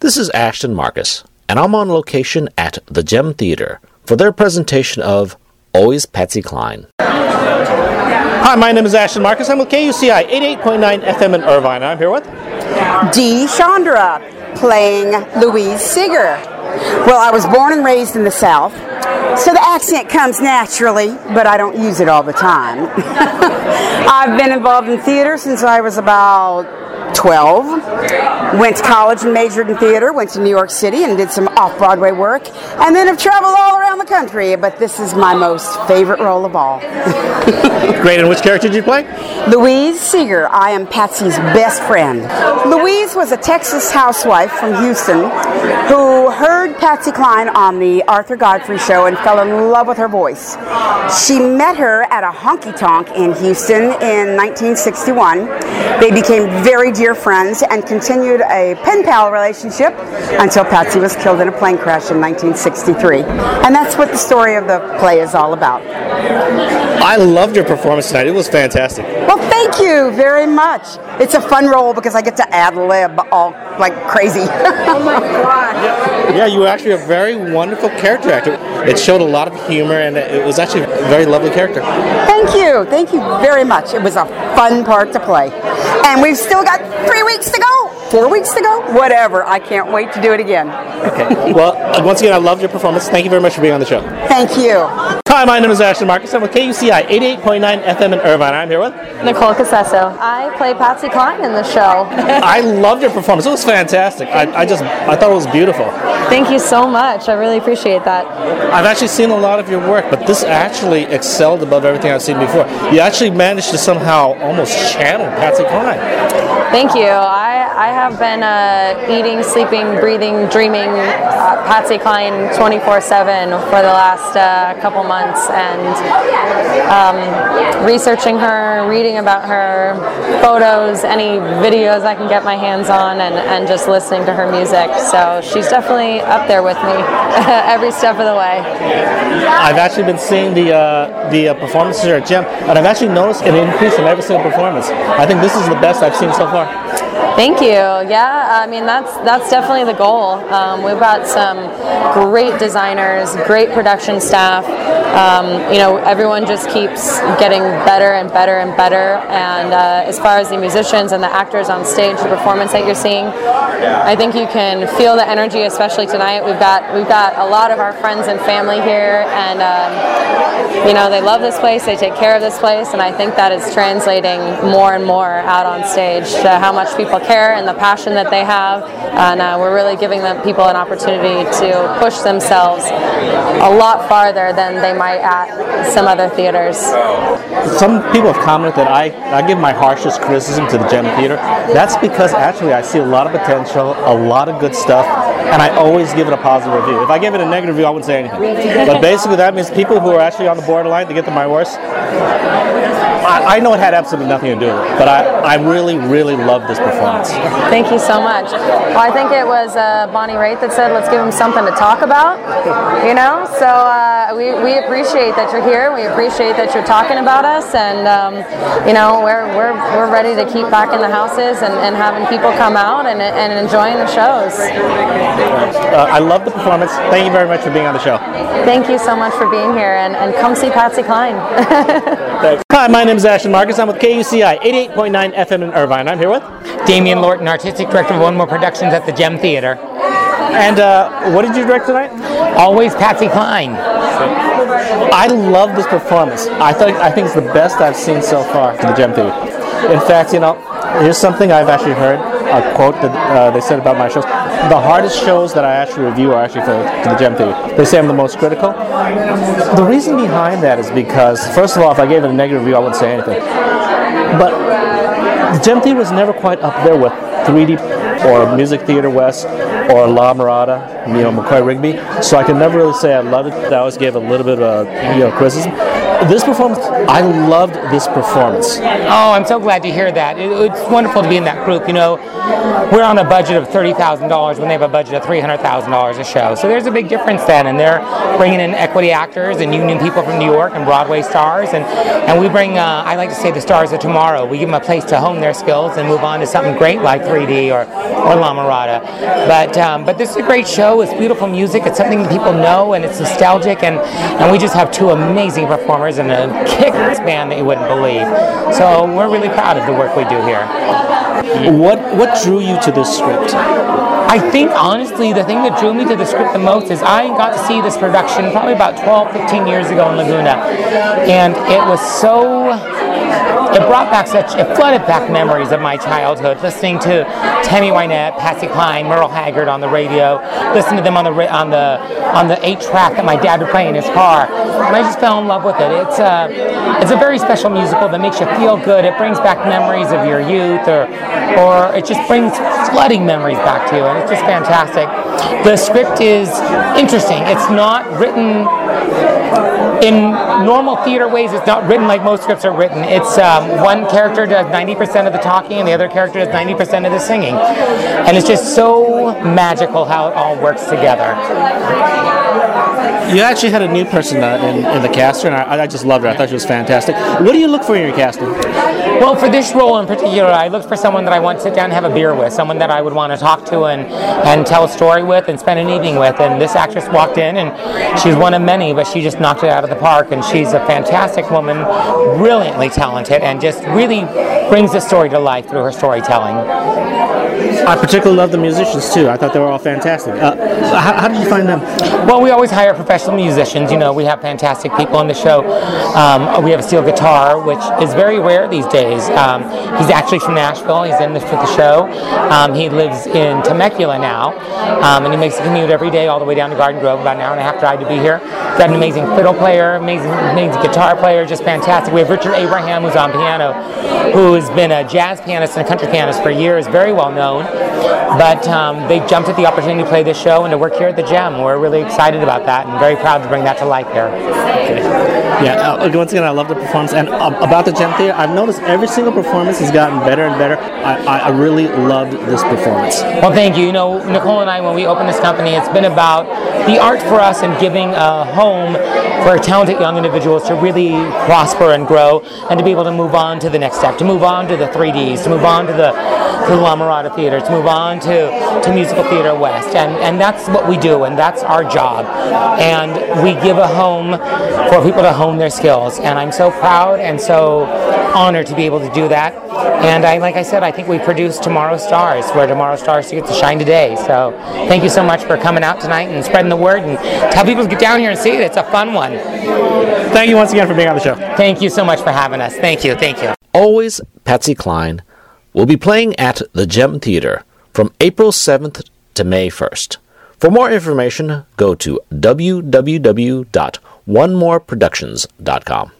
This is Ashton Marcus, and I'm on location at the Gem Theater for their presentation of Always Patsy Cline. Hi, my name is Ashton Marcus. I'm with KUCI 88.9 FM in Irvine. I'm here with Dee Chandra playing Louise Seger. Well, I was born and raised in the South, so the accent comes naturally, but I don't use it all the time. I've been involved in theater since I was about 12. Went to college and majored in theater, went to New York City and did some off Broadway work, and then have traveled all around the country, but this is my most favorite role of all. Great, and which character did you play? Louise Seger. I am Patsy's best friend. Louise was a Texas housewife from Houston who heard Patsy Cline on the Arthur Godfrey show and fell in love with her voice. She met her at a honky tonk in Houston in 1961. They became very dear friends and continued a pen pal relationship until Patsy was killed in a plane crash in 1963. And that's what the story of the play is all about. I loved your performance tonight. It was fantastic. Well, thank you very much. It's a fun role because I get to ad lib all like crazy. oh my god. Yeah, you were actually a very wonderful character actor. It showed a lot of humor and it was actually a very lovely character. Thank you. Thank you very much. It was a fun part to play. And we've still got three weeks to go. Four weeks to go? Whatever. I can't wait to do it again. Okay. Well, once again, I loved your performance. Thank you very much for being on the show. Thank you. Hi, my name is Ashton Marcus. I'm with KUCI 88.9 FM in Irvine. I'm here with Nicole Casesso. I play Patsy Cline in the show. I loved your performance. It was fantastic. I, I just I thought it was beautiful. Thank you so much. I really appreciate that. I've actually seen a lot of your work, but this actually excelled above everything I've seen before. You actually managed to somehow almost channel Patsy Cline. Thank you. I, I have been uh, eating, sleeping, breathing, dreaming uh, Patsy Cline 24 7 for the last uh, couple months and um, researching her, reading about her, photos, any videos I can get my hands on, and, and just listening to her music. So she's definitely up there with me every step of the way. I've actually been seeing the, uh, the uh, performances here at Gem, and I've actually noticed an increase in every single performance. I think this is the best I've seen so far. Thank you. Yeah, I mean that's that's definitely the goal. Um, we've got some great designers, great production staff. Um, you know, everyone just keeps getting better and better and better. And uh, as far as the musicians and the actors on stage, the performance that you're seeing, I think you can feel the energy, especially tonight. We've got we've got a lot of our friends and family here, and um, you know they love this place. They take care of this place, and I think that is translating more and more out on stage to how much people care and the passion that they have. And uh, we're really giving them people an opportunity to push themselves a lot farther than they might at some other theaters. Some people have commented that I, I give my harshest criticism to the Gem Theater. That's because actually I see a lot of potential, a lot of good stuff, and I always give it a positive review. If I give it a negative review, I wouldn't say anything. But basically, that means people who are actually on the borderline to get to my worst. I, know it had absolutely nothing to do with it, but I, I really, really love this performance. Thank you so much. Well, I think it was uh, Bonnie Raitt that said, let's give them something to talk about, you know? So uh, we, we appreciate that you're here. We appreciate that you're talking about us. And, um, you know, we're, we're, we're ready to keep back in the houses and, and having people come out and, and enjoying the shows. Uh, I love the performance. Thank you very much for being on the show. Thank you so much for being here. And, and come see Patsy Cline. Hi, my name is Ashton Marcus. I'm with KUCI 88.9 FM in Irvine. I'm here with Damian Lorton, Artistic Director of One More Productions at the Gem Theater. And uh, what did you direct tonight? Always Patsy Cline. I love this performance. I think I think it's the best I've seen so far to the Gem Theater. In fact, you know, here's something I've actually heard a quote that uh, they said about my shows. The hardest shows that I actually review are actually for to the Gem Theater. They say I'm the most critical. The reason behind that is because, first of all, if I gave it a negative review, I wouldn't say anything. But the Gem Theater was never quite up there with 3D or Music Theater West or La Mirada, you know, McCoy Rigby. So I can never really say I loved it. I always gave a little bit of you know criticism. This performance, I loved this performance. Oh, I'm so glad to hear that. It, it's wonderful to be in that group. You know, we're on a budget of thirty thousand dollars when they have a budget of three hundred thousand dollars a show. So there's a big difference then, and they're bringing in equity actors and union people from New York and Broadway stars, and and we bring. Uh, I like to say the stars of tomorrow. We give them a place to hone their skills and move on to something great like 3D or or La Mirada. But um, but this is a great show. It's beautiful music. It's something that people know, and it's nostalgic, and and we just have two amazing performers and a kick-ass band that you wouldn't believe. So we're really proud of the work we do here. What what drew you to this script? I think honestly, the thing that drew me to the script the most is I got to see this production probably about 12, 15 years ago in Laguna, and it was so it brought back such, it flooded back memories of my childhood, listening to Tammy Wynette, Patsy Cline, Merle Haggard on the radio, listening to them on the on the on the eight track that my dad would play in his car, and I just fell in love with it. It's a it's a very special musical that makes you feel good. It brings back memories of your youth, or or it just brings flooding memories back to you, and it's just fantastic. The script is interesting. It's not written in normal theater ways, it's not written like most scripts are written. It's um, one character does 90% of the talking and the other character does 90% of the singing. And it's just so magical how it all works together. You actually had a new person uh, in, in the cast, and I, I just loved her. I thought she was fantastic. What do you look for in your casting? Well, for this role in particular, I looked for someone that I want to sit down and have a beer with, someone that I would want to talk to and, and tell a story with and spend an evening with. And this actress walked in, and she's one of many, but she just knocked it out of the park. And she's a fantastic woman, brilliantly talented, and just really brings the story to life through her storytelling. I particularly love the musicians too. I thought they were all fantastic. Uh, how, how, did you find them? Well, we always hire professional musicians. You know, we have fantastic people on the show. Um, we have a steel guitar, which is very rare these days. Um, he's actually from Nashville. He's in the, for the show. Um, he lives in Temecula now, um, and he makes a commute every day all the way down to Garden Grove, about an hour and a half drive to be here. He's got an amazing fiddle player, amazing, amazing guitar player, just fantastic. We have Richard Abraham, who's on piano, who has been a jazz pianist and a country pianist for years, very well known. But um, they jumped at the opportunity to play this show and to work here at the Gem. We're really excited about that and very proud to bring that to life here. Yeah, uh, once again, I love the performance. And uh, about the Gem Theater, I've noticed every single performance has gotten better and better. I, I, really loved this performance. Well, thank you. You know, Nicole and I, when we opened this company, it's been about the art for us and giving a home for talented young individuals to really prosper and grow and to be able to move on to the next step, to move on to the 3Ds, to move on to the, to La Mirada Theater, to move on to, to Musical Theater West. And, and that's what we do, and that's our job. And we give a home for people to hone their skills. And I'm so proud and so honored to be able to do that. And I, like I said, I think we produce Tomorrow's Stars, where Tomorrow's Stars get to shine today. So thank you so much for coming out tonight and spreading the word and tell people to get down here and see it. It's a fun one. Thank you once again for being on the show. Thank you so much for having us. Thank you. Thank you. Always Patsy Cline will be playing at the Gem Theater from April 7th to May 1st. For more information, go to www.onemoreproductions.com.